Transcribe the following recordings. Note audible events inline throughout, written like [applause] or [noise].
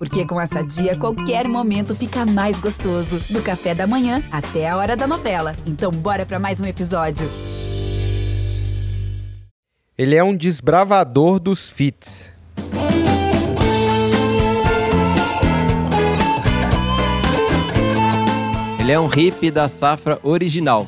Porque com essa dia, qualquer momento fica mais gostoso. Do café da manhã até a hora da novela. Então, bora para mais um episódio. Ele é um desbravador dos fits. Ele é um hippie da safra original.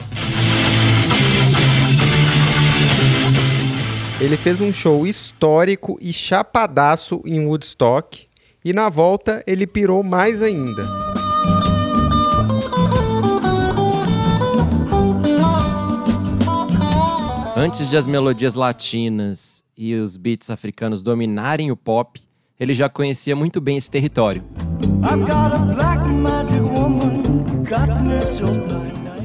Ele fez um show histórico e chapadaço em Woodstock e na volta ele pirou mais ainda. Antes de as melodias latinas e os beats africanos dominarem o pop, ele já conhecia muito bem esse território.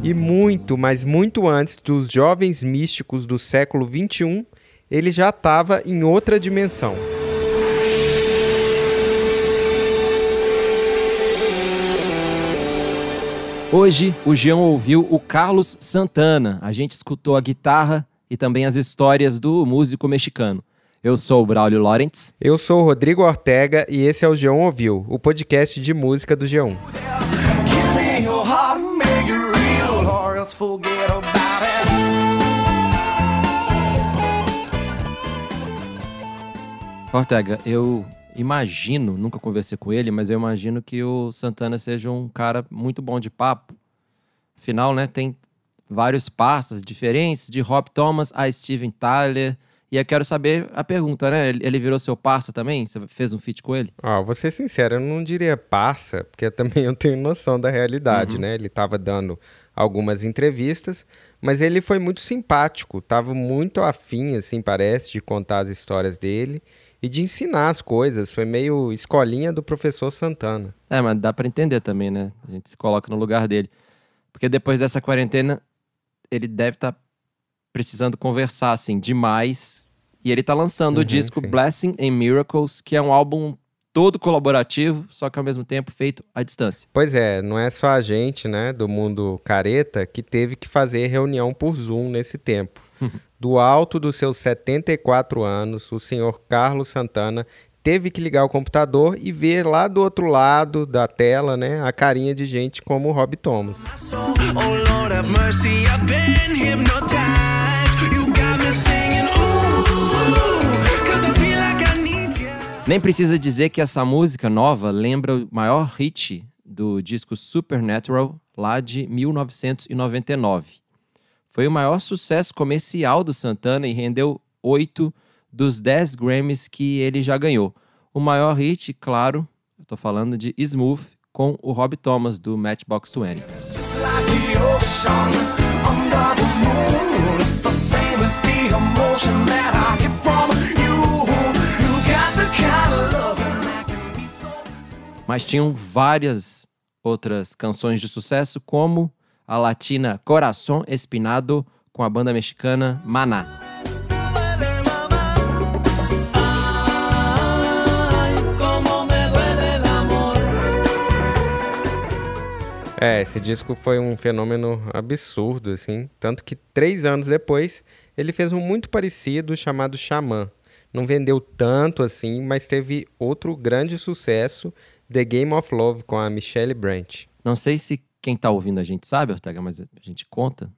E muito, mas muito antes dos jovens místicos do século XXI, ele já estava em outra dimensão. Hoje, o Jean ouviu o Carlos Santana. A gente escutou a guitarra e também as histórias do músico mexicano. Eu sou o Braulio Lawrence. Eu sou o Rodrigo Ortega e esse é o G1 Ouviu, o podcast de música do G1. Ortega, eu imagino, nunca conversei com ele, mas eu imagino que o Santana seja um cara muito bom de papo. Afinal, né, tem vários passos diferentes, de Rob Thomas a Steven Tyler. E eu quero saber a pergunta, né? Ele virou seu parça também? Você fez um feat com ele? Ah, vou ser sincero, eu não diria parça, porque também eu tenho noção da realidade, uhum. né? Ele estava dando algumas entrevistas, mas ele foi muito simpático, estava muito afim, assim, parece, de contar as histórias dele e de ensinar as coisas. Foi meio escolinha do professor Santana. É, mas dá para entender também, né? A gente se coloca no lugar dele. Porque depois dessa quarentena, ele deve estar tá precisando conversar, assim, demais. E ele tá lançando uhum, o disco sim. Blessing and Miracles, que é um álbum todo colaborativo, só que ao mesmo tempo feito à distância. Pois é, não é só a gente, né, do mundo careta, que teve que fazer reunião por Zoom nesse tempo. [laughs] Do alto dos seus 74 anos, o senhor Carlos Santana teve que ligar o computador e ver lá do outro lado da tela, né, a carinha de gente como o Rob Thomas. Nem precisa dizer que essa música nova lembra o maior hit do disco Supernatural lá de 1999. Foi o maior sucesso comercial do Santana e rendeu oito dos dez Grammys que ele já ganhou. O maior hit, claro, eu tô falando de Smooth com o Rob Thomas do Matchbox 20. Mas tinham várias outras canções de sucesso, como a latina Coração Espinado com a banda mexicana Maná. É, esse disco foi um fenômeno absurdo, assim. Tanto que três anos depois ele fez um muito parecido chamado Xamã. Não vendeu tanto assim, mas teve outro grande sucesso, The Game of Love, com a Michelle Branch. Não sei se quem está ouvindo a gente sabe, Ortega, mas a gente conta.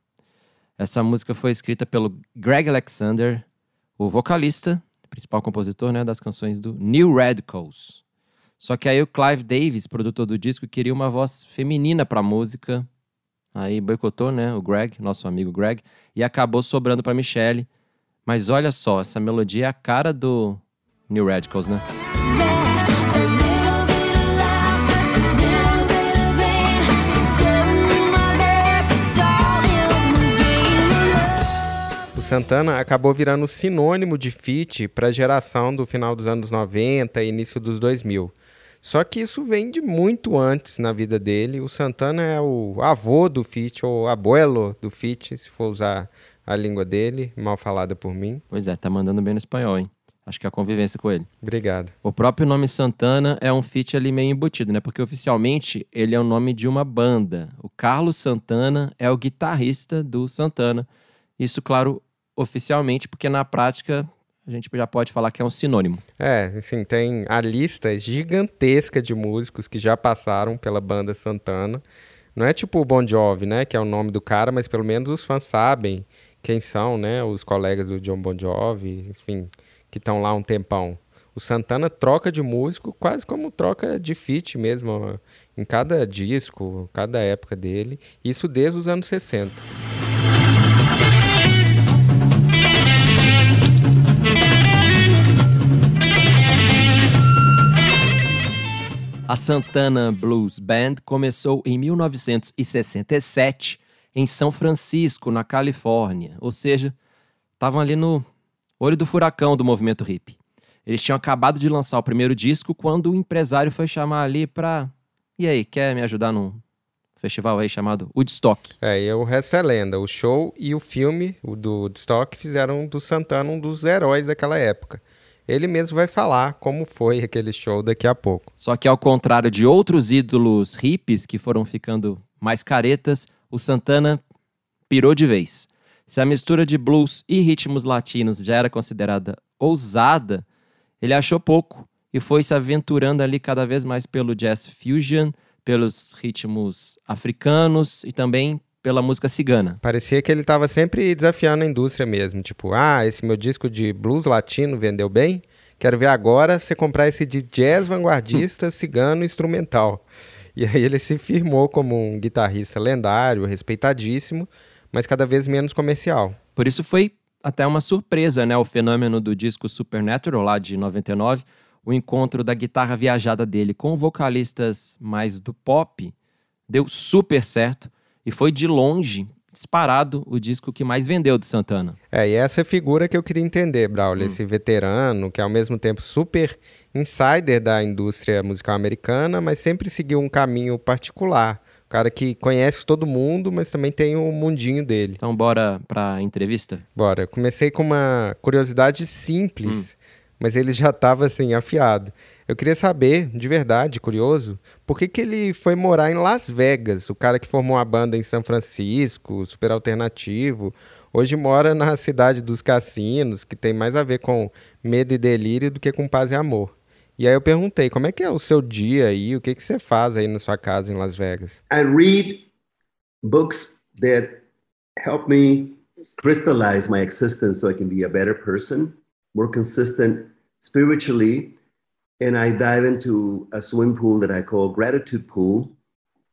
Essa música foi escrita pelo Greg Alexander, o vocalista, principal compositor né, das canções do New Radicals. Só que aí o Clive Davis, produtor do disco, queria uma voz feminina para a música. Aí boicotou, né, o Greg, nosso amigo Greg, e acabou sobrando para Michelle. Mas olha só, essa melodia é a cara do New Radicals, né? Santana acabou virando sinônimo de feat para a geração do final dos anos 90 e início dos 2000. Só que isso vem de muito antes na vida dele. O Santana é o avô do feat, ou abuelo do feat, se for usar a língua dele, mal falada por mim. Pois é, tá mandando bem no espanhol, hein? Acho que é a convivência com ele. Obrigado. O próprio nome Santana é um feat ali meio embutido, né? Porque oficialmente ele é o nome de uma banda. O Carlos Santana é o guitarrista do Santana. Isso, claro, oficialmente, porque na prática a gente já pode falar que é um sinônimo. É, assim, tem a lista gigantesca de músicos que já passaram pela banda Santana. Não é tipo o Bon Jovi, né, que é o nome do cara, mas pelo menos os fãs sabem quem são, né, os colegas do John Bon Jovi, enfim, que estão lá um tempão. O Santana troca de músico quase como troca de feat mesmo, em cada disco, cada época dele, isso desde os anos 60. A Santana Blues Band começou em 1967 em São Francisco, na Califórnia, ou seja, estavam ali no olho do furacão do movimento hippie. Eles tinham acabado de lançar o primeiro disco quando o empresário foi chamar ali para e aí, quer me ajudar num festival aí chamado Woodstock? É, e o resto é lenda. O show e o filme do Woodstock fizeram do Santana um dos heróis daquela época. Ele mesmo vai falar como foi aquele show daqui a pouco. Só que ao contrário de outros ídolos hippies que foram ficando mais caretas, o Santana pirou de vez. Se a mistura de blues e ritmos latinos já era considerada ousada, ele achou pouco e foi se aventurando ali cada vez mais pelo jazz fusion, pelos ritmos africanos e também pela música cigana. Parecia que ele estava sempre desafiando a indústria mesmo. Tipo, ah, esse meu disco de blues latino vendeu bem? Quero ver agora você comprar esse de jazz vanguardista, [laughs] cigano instrumental. E aí ele se firmou como um guitarrista lendário, respeitadíssimo, mas cada vez menos comercial. Por isso foi até uma surpresa, né, o fenômeno do disco Supernatural lá de 99, o encontro da guitarra viajada dele com vocalistas mais do pop deu super certo e foi de longe disparado o disco que mais vendeu do Santana. É, e essa é a figura que eu queria entender, Braulio, hum. esse veterano que é ao mesmo tempo super insider da indústria musical americana, mas sempre seguiu um caminho particular. O cara que conhece todo mundo, mas também tem o um mundinho dele. Então bora pra entrevista? Bora. Comecei com uma curiosidade simples, hum. Mas ele já estava assim afiado. Eu queria saber, de verdade, curioso, por que, que ele foi morar em Las Vegas? O cara que formou a banda em São Francisco, super alternativo, hoje mora na cidade dos cassinos, que tem mais a ver com medo e delírio do que com paz e amor. E aí eu perguntei, como é que é o seu dia aí? O que, que você faz aí na sua casa em Las Vegas? I read books that help me crystallize my existence so I can be a better person, more consistent spiritually and I dive into a pool that I call gratitude pool.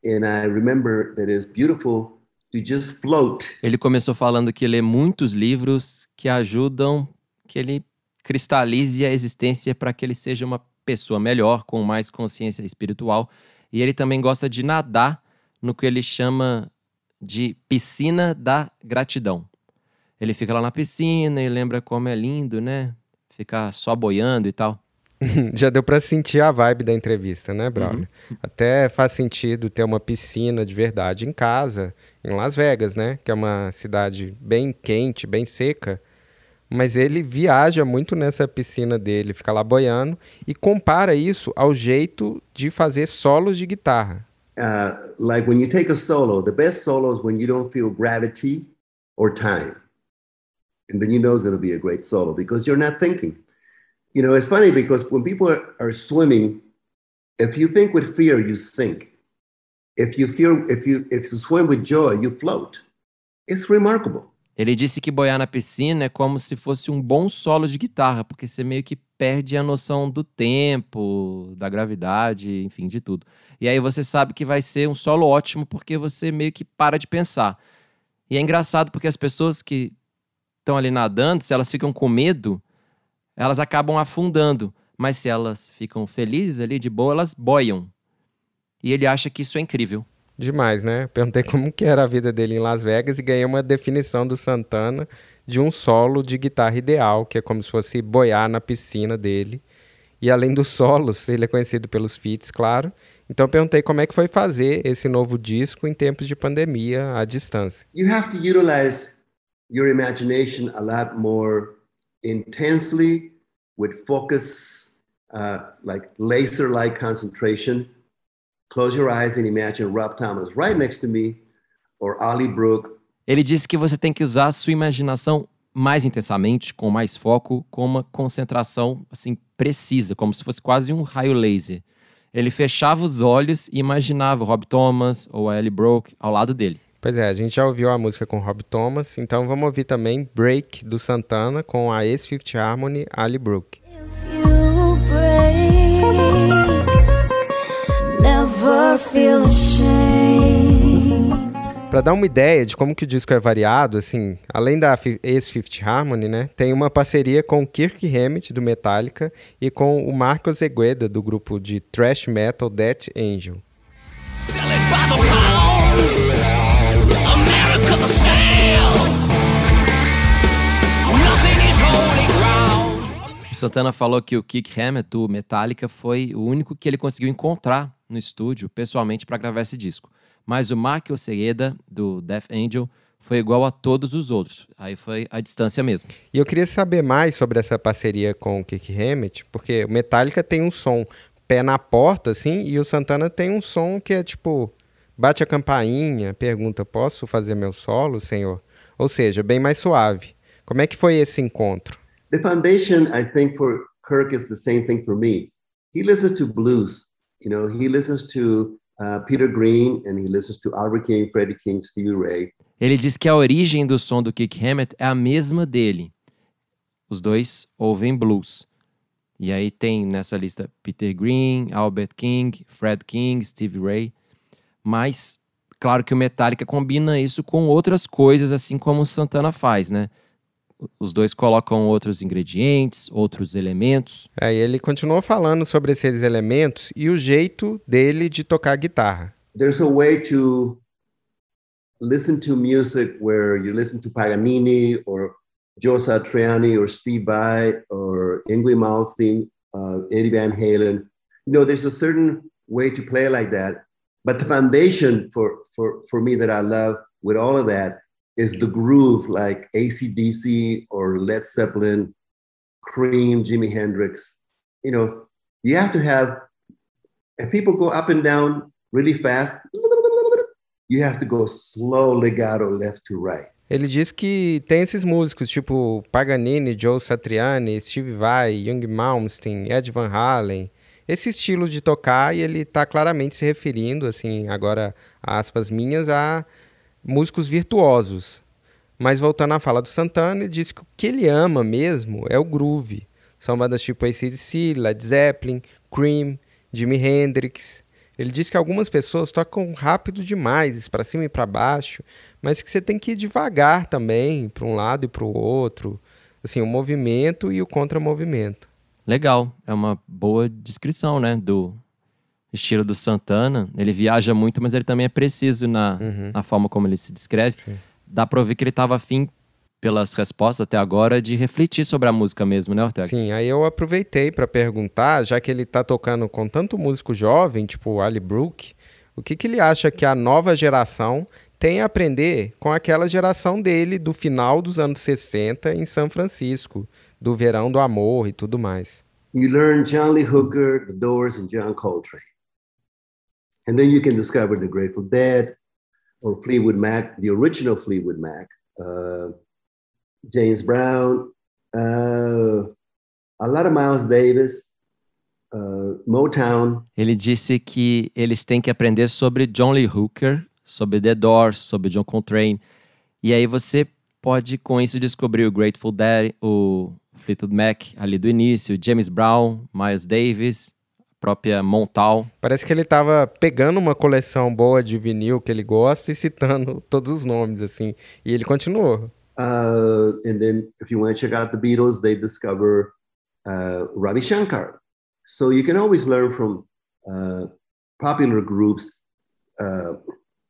And I remember that it's beautiful to just float. Ele começou falando que lê muitos livros que ajudam que ele cristalize a existência para que ele seja uma pessoa melhor, com mais consciência espiritual. E ele também gosta de nadar no que ele chama de piscina da gratidão. Ele fica lá na piscina e lembra como é lindo, né? Ficar só boiando e tal. [laughs] Já deu para sentir a vibe da entrevista, né, Braulio? Uhum. Até faz sentido ter uma piscina de verdade em casa, em Las Vegas, né? Que é uma cidade bem quente, bem seca. Mas ele viaja muito nessa piscina dele, fica lá boiando e compara isso ao jeito de fazer solos de guitarra. Uh, like when you take a solo, the best solo is when you don't feel gravity or time. And then you know it's going to be a great solo because you're not thinking. you know, it's funny because when people are, are swimming, if you think with fear, you sink. If you feel, if you if you swim with joy, you float. It's remarkable. Ele disse que boiar na piscina é como se fosse um bom solo de guitarra, porque você meio que perde a noção do tempo, da gravidade, enfim, de tudo. E aí você sabe que vai ser um solo ótimo porque você meio que para de pensar. E é engraçado porque as pessoas que estão ali nadando, se elas ficam com medo, elas acabam afundando. Mas se elas ficam felizes ali, de boa, elas boiam. E ele acha que isso é incrível. Demais, né? Perguntei como que era a vida dele em Las Vegas e ganhei uma definição do Santana de um solo de guitarra ideal, que é como se fosse boiar na piscina dele. E além dos solos, ele é conhecido pelos feats, claro. Então perguntei como é que foi fazer esse novo disco em tempos de pandemia à distância. You have to utilize your imagination a lot more intensely with focus, uh, like laser like concentration. Close your eyes and imagine Rob Thomas right next to me or Ali Brook. Ele disse que você tem que usar a sua imaginação mais intensamente, com mais foco, com uma concentração assim precisa, como se fosse quase um raio laser. Ele fechava os olhos e imaginava Rob Thomas ou a Ellie Broke ao lado dele. Pois é, a gente já ouviu a música com Rob Thomas, então vamos ouvir também Break do Santana com a ex-Fifth Harmony Ali Brooke. Para dar uma ideia de como que o disco é variado, assim, além da ex-Fifth Harmony, né, tem uma parceria com Kirk Hammett do Metallica e com o Marcos Egueda do grupo de thrash metal Death Angel. Santana falou que o Kick Hammett do Metallica foi o único que ele conseguiu encontrar no estúdio pessoalmente para gravar esse disco. Mas o Mark Osegueda do Death Angel foi igual a todos os outros. Aí foi a distância mesmo. E eu queria saber mais sobre essa parceria com o Kick Hammett, porque o Metallica tem um som pé na porta, assim, e o Santana tem um som que é tipo bate a campainha, pergunta: posso fazer meu solo, senhor? Ou seja, bem mais suave. Como é que foi esse encontro? The foundation, I think, for Kirk is the same thing for me. He listens to blues. You know, he listens to uh, Peter Green and he listens to Albert King, Freddie King, Stevie Ray. Ele diz que a origem do som do Kick Hammett é a mesma dele. Os dois ouvem blues. E aí tem nessa lista Peter Green, Albert King, Fred King, Stevie Ray. Mas, claro que o Metallica combina isso com outras coisas, assim como o Santana faz, né? Os dois colocam outros ingredientes, outros elementos. Aí é, ele continuou falando sobre esses elementos e o jeito dele de tocar guitarra. There's a way to listen to music where you listen to Paganini or Joe Satriani or Steve Vai or Ingrid Malmsteen, uh, Eddie Van Halen. You know, there's a certain way to play like that But the foundation for, for, for me that I love with all of that is the groove like ACDC or Led Zeppelin, Cream, Jimi Hendrix. You know, you have to have, if people go up and down really fast, you have to go slow legato left to right. Ele diz que tem esses músicos tipo Paganini, Joe Satriani, Steve Vai, Young Malmsteen, Ed Van Halen, esse estilo de tocar e ele está claramente se referindo, assim, agora aspas minhas, a músicos virtuosos. Mas voltando à fala do Santana, ele disse que o que ele ama mesmo é o groove. São bandas tipo ACDC, Led Zeppelin, Cream, Jimi Hendrix. Ele disse que algumas pessoas tocam rápido demais, para cima e para baixo, mas que você tem que ir devagar também, para um lado e para o outro. Assim, o movimento e o contramovimento. Legal, é uma boa descrição, né, do estilo do Santana. Ele viaja muito, mas ele também é preciso na, uhum. na forma como ele se descreve. Sim. Dá pra ouvir que ele estava afim, pelas respostas até agora, de refletir sobre a música mesmo, né, Ortega? Sim, aí eu aproveitei para perguntar, já que ele está tocando com tanto músico jovem, tipo Ali Brook, o que, que ele acha que a nova geração tem a aprender com aquela geração dele do final dos anos 60 em São Francisco, do Verão do Amor e tudo mais. You learn John Lee Hooker, The Doors, and John Coltrane. And then you can discover the Grateful Dead or Fleetwood Mac, the original Fleetwood Mac, uh, James Brown, uh, a lot of Miles Davis, uh, Motown. Ele disse que eles têm que aprender sobre John Lee Hooker, sobre The Doors, sobre John Coltrane. E aí você pode com isso descobrir o Grateful Dead, o Fleetwood Mac ali do início, James Brown, Miles Davis, própria Montal. Parece que ele estava pegando uma coleção boa de vinil que ele gosta e citando [laughs] todos os nomes assim, e ele continuou. Uh, and then if you want to check out the Beatles, they discover uh, Ravi Shankar. So you can always learn from uh, popular groups. Uh,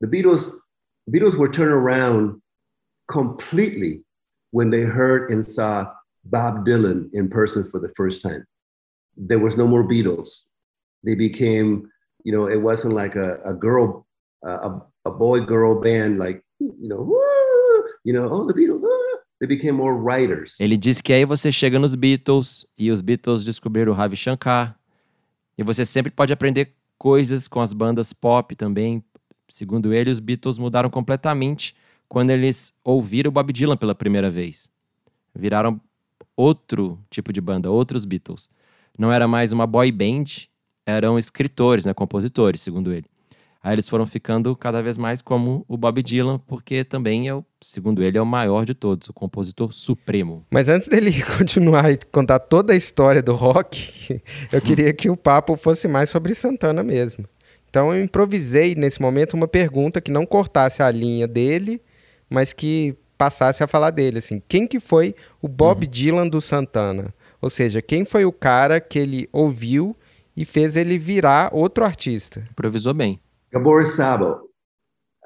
the Beatles, Beatles were turned around completely when they heard and saw Bob Dylan in person for the first time. There was no more Beatles. They became, you know, it wasn't like a, a girl, a, a boy girl band, like, you know, you know, oh, the Beatles, They became more writers. Ele diz que aí você chega nos Beatles e os Beatles descobriram o Ravi Shankar. E você sempre pode aprender coisas com as bandas pop também. Segundo ele, os Beatles mudaram completamente quando eles ouviram o Bob Dylan pela primeira vez. viraram outro tipo de banda, outros Beatles. Não era mais uma boy band, eram escritores, né, compositores, segundo ele. Aí eles foram ficando cada vez mais como o Bob Dylan, porque também é, o, segundo ele, é o maior de todos, o compositor supremo. Mas antes dele [laughs] continuar e contar toda a história do rock, [laughs] eu queria que o papo fosse mais sobre Santana mesmo. Então eu improvisei nesse momento uma pergunta que não cortasse a linha dele, mas que passasse a falar dele, assim, quem que foi o Bob uhum. Dylan do Santana? Ou seja, quem foi o cara que ele ouviu e fez ele virar outro artista? Improvisou bem. Gabor Sabo,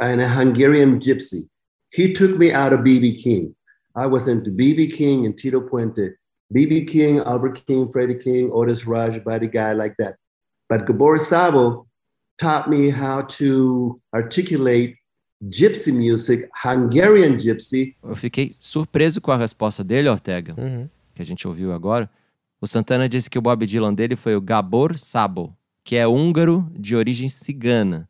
and a Hungarian gypsy. He took me out of BB King. I was into BB King and Tito Puente. BB King, Albert King, Freddie King, Otis Raj, Buddy Guy, like that. But Gabor Sabo taught me how to articulate gypsy music, Hungarian gypsy. Eu fiquei surpreso com a resposta dele, Ortega, uhum. que a gente ouviu agora. O Santana disse que o Bob Dylan dele foi o Gabor Sabo, que é húngaro de origem cigana.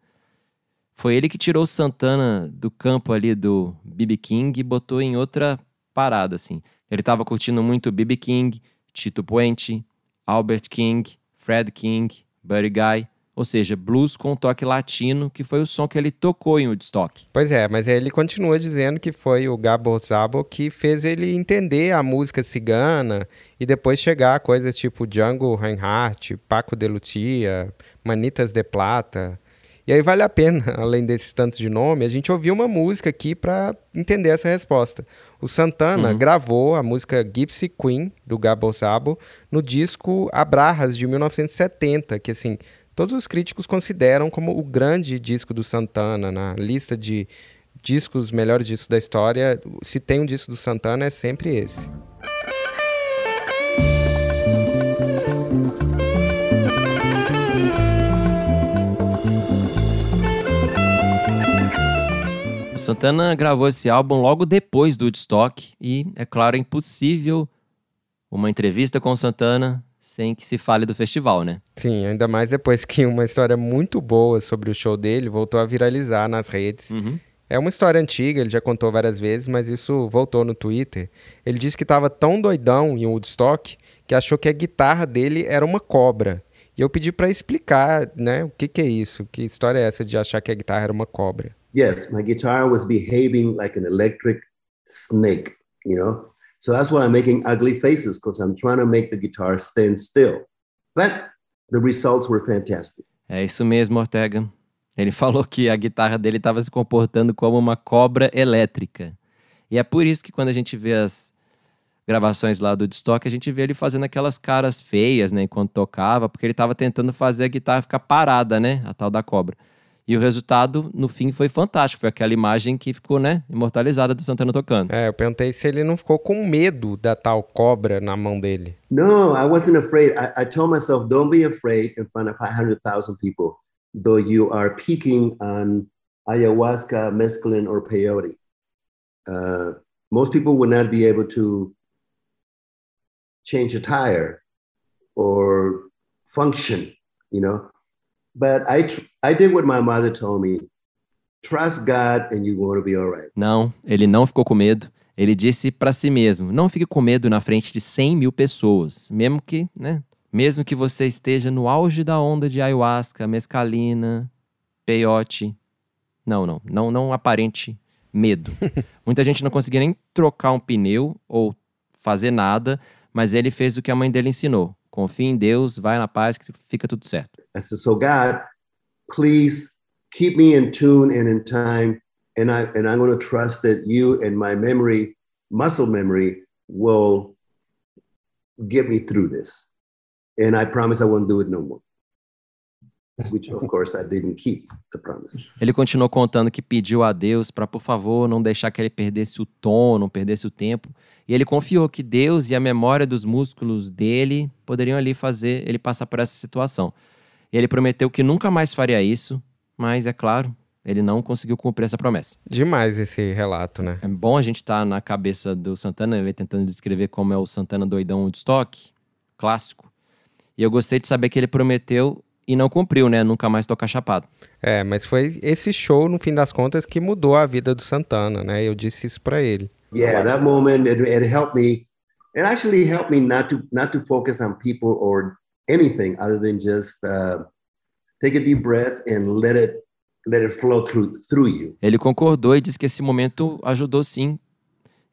Foi ele que tirou o Santana do campo ali do BB King e botou em outra parada, assim. Ele estava curtindo muito BB King, Tito Puente, Albert King, Fred King, Buddy Guy. Ou seja, blues com toque latino, que foi o som que ele tocou em Woodstock. Pois é, mas ele continua dizendo que foi o Gabor Szabo que fez ele entender a música cigana e depois chegar a coisas tipo Django Reinhardt, Paco de Lucia, Manitas de Plata. E aí vale a pena, [laughs] além desses tantos de nome, a gente ouvir uma música aqui para entender essa resposta. O Santana uhum. gravou a música Gypsy Queen, do Gabor Szabo, no disco Abrahas, de 1970, que assim todos os críticos consideram como o grande disco do Santana. Na lista de discos, melhores discos da história, se tem um disco do Santana, é sempre esse. O Santana gravou esse álbum logo depois do Woodstock e, é claro, é impossível uma entrevista com o Santana sem que se fale do festival, né? Sim, ainda mais depois que uma história muito boa sobre o show dele voltou a viralizar nas redes. Uhum. É uma história antiga, ele já contou várias vezes, mas isso voltou no Twitter. Ele disse que estava tão doidão em Woodstock que achou que a guitarra dele era uma cobra. E eu pedi para explicar, né, o que, que é isso, que história é essa de achar que a guitarra era uma cobra. Yes, my guitar was behaving like an electric snake, you know? So that's why I'm making ugly faces because I'm trying to make the guitar stand still. But the results were fantastic. É isso mesmo, Ortega. Ele [laughs] falou que a guitarra dele estava se comportando como uma cobra elétrica. E é por isso que quando a gente vê as gravações lá do Destock, a gente vê ele fazendo aquelas caras feias, né, enquanto tocava, porque ele estava tentando fazer a guitarra ficar parada, né, a tal da cobra. E o resultado, no fim, foi fantástico. Foi aquela imagem que ficou, né, imortalizada do Santana tocando. É, eu perguntei se ele não ficou com medo da tal cobra na mão dele. No, I wasn't afraid. I, I told myself, don't be afraid in front of 500,000 people, though you are peaking on ayahuasca, mescaline, or peyote. Uh, most people would not be able to change a tire or function, you know. But I, I did what my mother told me. Trust God and you're going to be alright. Não, ele não ficou com medo. Ele disse para si mesmo: não fique com medo na frente de 100 mil pessoas, mesmo que, né? Mesmo que você esteja no auge da onda de ayahuasca, mescalina, peyote. Não, não, não, não aparente medo. [laughs] Muita gente não conseguia nem trocar um pneu ou fazer nada, mas ele fez o que a mãe dele ensinou. Confie em Deus, vai na paz que fica tudo certo. I said, so God, please keep me in tune and in time, and I and I'm going to trust that you and my memory, muscle memory, will get me through this. And I promise I won't do it no more. Which of course I didn't keep the promise. Ele continuou contando que pediu a Deus para por favor não deixar que ele perdesse o tom, não perdesse o tempo. E ele confiou que Deus e a memória dos músculos dele poderiam ali fazer ele passar por essa situação. E ele prometeu que nunca mais faria isso, mas é claro, ele não conseguiu cumprir essa promessa. Demais esse relato, né? É bom a gente estar tá na cabeça do Santana, ele tentando descrever como é o Santana doidão de estoque, clássico. E eu gostei de saber que ele prometeu e não cumpriu, né? Nunca mais tocar chapado. É, mas foi esse show, no fim das contas, que mudou a vida do Santana, né? Eu disse isso para ele. Yeah, that moment it, it helped me it actually helped me not to not to focus on people or anything other than just uh, take a deep breath and let it let it flow through through you. Ele concordou e disse que esse momento ajudou sim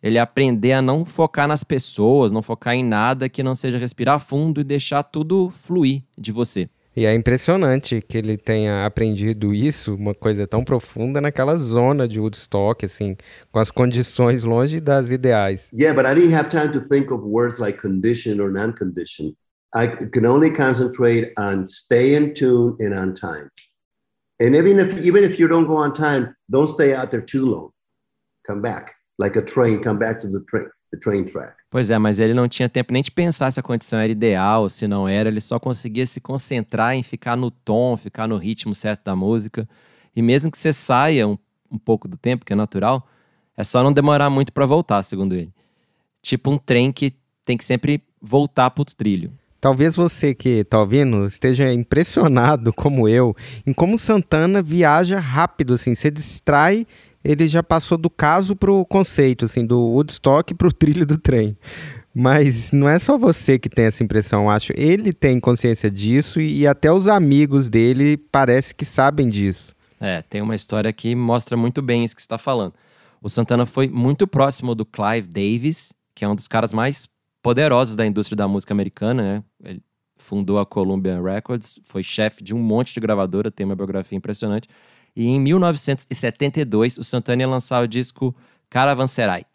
ele aprender a não focar nas pessoas, não focar em nada que não seja respirar fundo e deixar tudo fluir de você. E é impressionante que ele tenha aprendido isso, uma coisa tão profunda, naquela zona de Woodstock, assim, com as condições longe das ideais. Yeah, but I didn't have time to think of words like condition or non-condition. I can only concentrate on stay in tune and on time. And even if even if you don't go on time, don't stay out there too long. Come back like a train, come back to the train, the train track. Pois é, mas ele não tinha tempo nem de pensar se a condição era ideal, se não era, ele só conseguia se concentrar em ficar no tom, ficar no ritmo certo da música. E mesmo que você saia um, um pouco do tempo, que é natural, é só não demorar muito para voltar, segundo ele. Tipo um trem que tem que sempre voltar pro trilho. Talvez você que está ouvindo esteja impressionado, como eu, em como Santana viaja rápido, assim, você distrai ele já passou do caso para o conceito, assim, do Woodstock o trilho do trem. Mas não é só você que tem essa impressão, acho. Ele tem consciência disso e, e até os amigos dele parece que sabem disso. É, tem uma história que mostra muito bem isso que está falando. O Santana foi muito próximo do Clive Davis, que é um dos caras mais poderosos da indústria da música americana, né? Ele fundou a Columbia Records, foi chefe de um monte de gravadora, tem uma biografia impressionante. E em 1972, o Santana ia lançar o disco Caravanserai.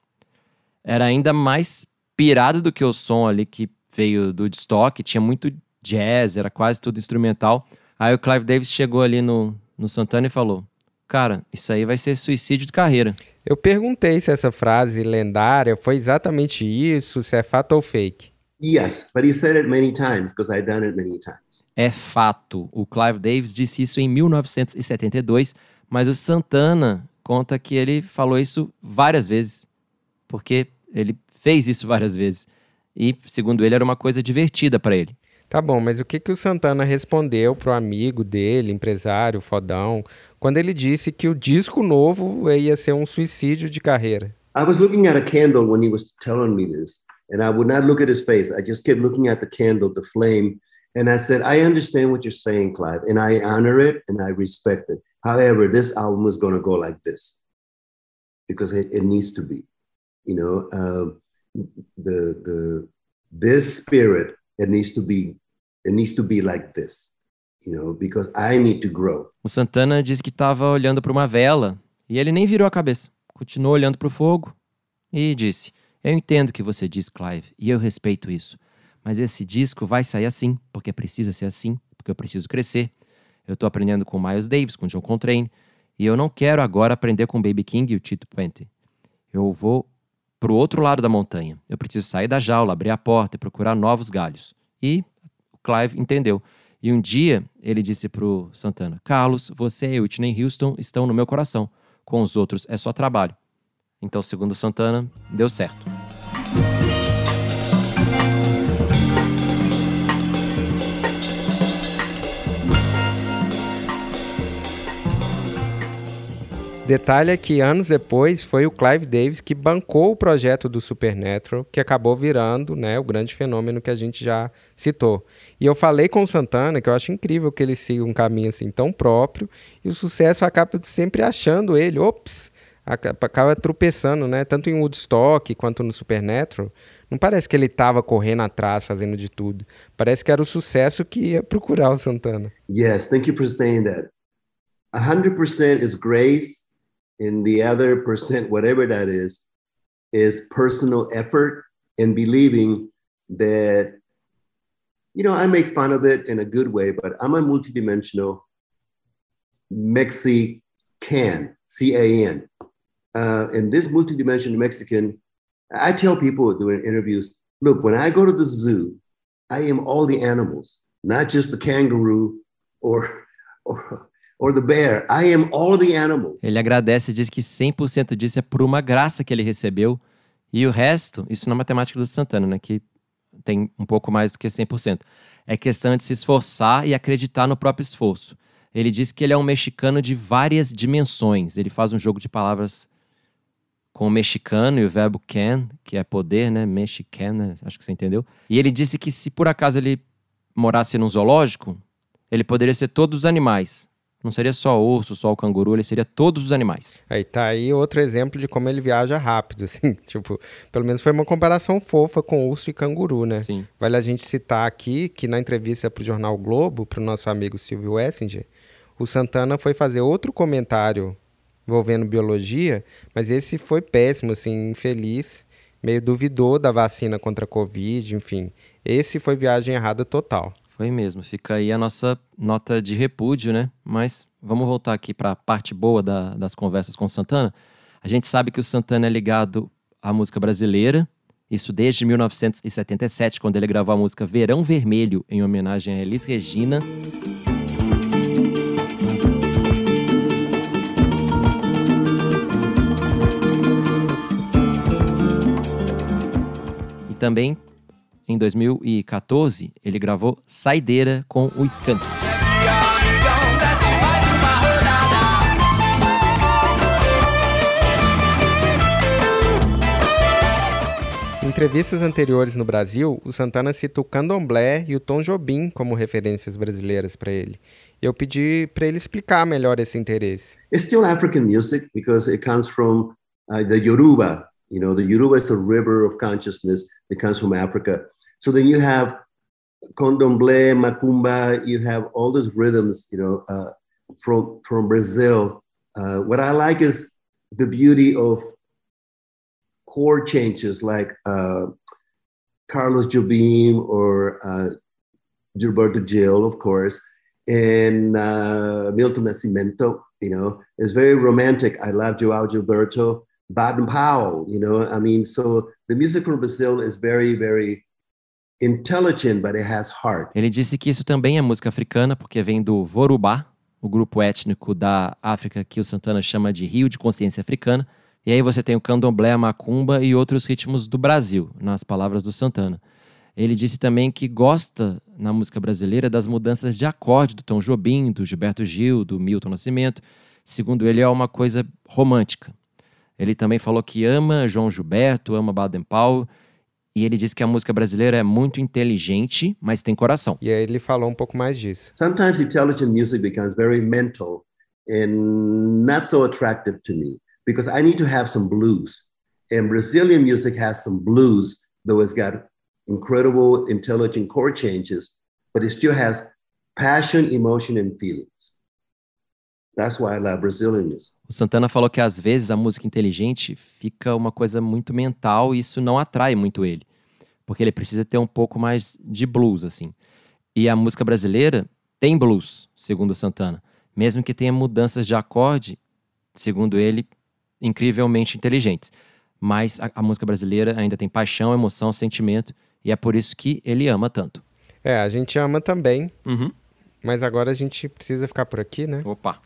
Era ainda mais pirado do que o som ali que veio do Woodstock, tinha muito jazz, era quase tudo instrumental. Aí o Clive Davis chegou ali no, no Santana e falou: Cara, isso aí vai ser suicídio de carreira. Eu perguntei se essa frase lendária foi exatamente isso, se é fato ou fake. Yes, but he said it many times because I've done it many times. É fato. O Clive Davis disse isso em 1972, mas o Santana conta que ele falou isso várias vezes, porque ele fez isso várias vezes. E, segundo ele, era uma coisa divertida para ele. Tá bom, mas o que, que o Santana respondeu pro amigo dele, empresário, fodão, quando ele disse que o disco novo ia ser um suicídio de carreira? I was looking at a candle when he was telling me this. And I would not look at his face. I just kept looking at the candle, the flame. And I said, I understand what you're saying, Clive, and I honor it and I respect it. However, this album is going go like this because it, it needs to be. You know, uh, the the this spirit it needs to be O Santana disse que estava olhando para uma vela e ele nem virou a cabeça. Continuou olhando para o fogo e disse: Eu entendo o que você diz, Clive, e eu respeito isso. Mas esse disco vai sair assim, porque precisa ser assim, porque eu preciso crescer. Eu estou aprendendo com Miles Davis, com John Coltrane, e eu não quero agora aprender com Baby King e o Tito Puente. Eu vou pro outro lado da montanha. Eu preciso sair da jaula, abrir a porta e procurar novos galhos. E Clive entendeu. E um dia ele disse pro Santana: Carlos, você e Whitney Houston estão no meu coração. Com os outros é só trabalho. Então, segundo Santana, deu certo. Detalhe é que anos depois foi o Clive Davis que bancou o projeto do Supernatural, que acabou virando né, o grande fenômeno que a gente já citou. E eu falei com o Santana que eu acho incrível que ele siga um caminho assim tão próprio e o sucesso acaba sempre achando ele. Ops, acaba tropeçando, né? Tanto em Woodstock quanto no Supernatural. Não parece que ele estava correndo atrás, fazendo de tudo. Parece que era o sucesso que ia procurar o Santana. Yes, thank you for saying that. 100% is grace, and the other percent, whatever that is, is personal effort and believing that, you know, I make fun of it in a good way, but I'm a multidimensional Mexican, C A N. uh, and this multidimensional Mexican, I tell people during interviews, look, when I go to the zoo, I am all the animals, not just the kangaroo or, [laughs] or, or the bear. I am all the animals. Ele agradece e diz que 100% disso é por uma graça que ele recebeu. E o resto, isso na matemática do Santana, né, que tem um pouco mais do que 100%. É questão de se esforçar e acreditar no próprio esforço. Ele diz que ele é um mexicano de várias dimensões. Ele faz um jogo de palavras com o mexicano e o verbo can, que é poder, né? Mexicana, acho que você entendeu. E ele disse que se por acaso ele morasse num zoológico, ele poderia ser todos os animais. Não seria só o urso, só o canguru, ele seria todos os animais. Aí tá aí outro exemplo de como ele viaja rápido, [laughs] assim. Tipo, pelo menos foi uma comparação fofa com urso e canguru, né? Sim. Vale a gente citar aqui que na entrevista para o jornal Globo, para o nosso amigo Silvio Wessinger, o Santana foi fazer outro comentário envolvendo biologia, mas esse foi péssimo, assim, infeliz, meio duvidou da vacina contra a Covid, enfim. Esse foi viagem errada total. Foi mesmo. Fica aí a nossa nota de repúdio, né? Mas vamos voltar aqui para a parte boa da, das conversas com o Santana. A gente sabe que o Santana é ligado à música brasileira, isso desde 1977, quando ele gravou a música Verão Vermelho, em homenagem a Elis Regina. E também, em 2014, ele gravou Saideira com o Skank. Em entrevistas anteriores no Brasil, o Santana cita o candomblé e o Tom Jobim como referências brasileiras para ele. Eu pedi para ele explicar melhor esse interesse. It's still African music because it comes from uh, the Yoruba. You know, the Yoruba is a river of consciousness that comes from Africa. So then you have condomblé, macumba, you have all those rhythms, you know, uh, from, from Brazil. Uh, what I like is the beauty of chord changes like uh, Carlos Jobim or uh, Gilberto Gil, of course, and uh, Milton Nascimento. You know, it's very romantic. I love Joao Gilberto, Baden Powell. You know, I mean, so the music from Brazil is very, very Ele disse que isso também é música africana, porque vem do Vorubá, o grupo étnico da África que o Santana chama de Rio de Consciência Africana. E aí você tem o candomblé, a macumba e outros ritmos do Brasil, nas palavras do Santana. Ele disse também que gosta, na música brasileira, das mudanças de acorde do Tom Jobim, do Gilberto Gil, do Milton Nascimento. Segundo ele, é uma coisa romântica. Ele também falou que ama João Gilberto, ama Baden Powell, e ele disse que a música brasileira é muito inteligente, mas tem coração. E aí ele falou um pouco mais disso. Sometimes intelligent music becomes very mental and not so attractive to me because I need to have some blues. And Brazilian music has some blues, though it's got incredible intelligent chord changes, but it still has passion, emotion, and feelings. That's why I love Brazilian music. O Santana falou que às vezes a música inteligente fica uma coisa muito mental e isso não atrai muito ele, porque ele precisa ter um pouco mais de blues assim. E a música brasileira tem blues, segundo o Santana, mesmo que tenha mudanças de acorde, segundo ele, incrivelmente inteligentes. Mas a, a música brasileira ainda tem paixão, emoção, sentimento e é por isso que ele ama tanto. É, a gente ama também, Uhum. mas agora a gente precisa ficar por aqui, né? Opa.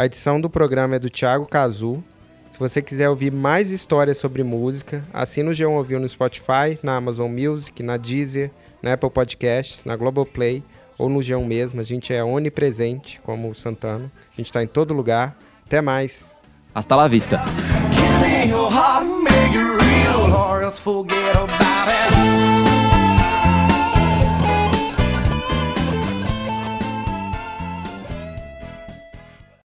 A edição do programa é do Thiago Cazu. Se você quiser ouvir mais histórias sobre música, assina o G1 Ouviu no Spotify, na Amazon Music, na Deezer, na Apple Podcasts, na Globoplay ou no G1 mesmo. A gente é onipresente, como o Santana. A gente está em todo lugar. Até mais! Hasta la vista. Give me your heart and make it real, or else forget about it.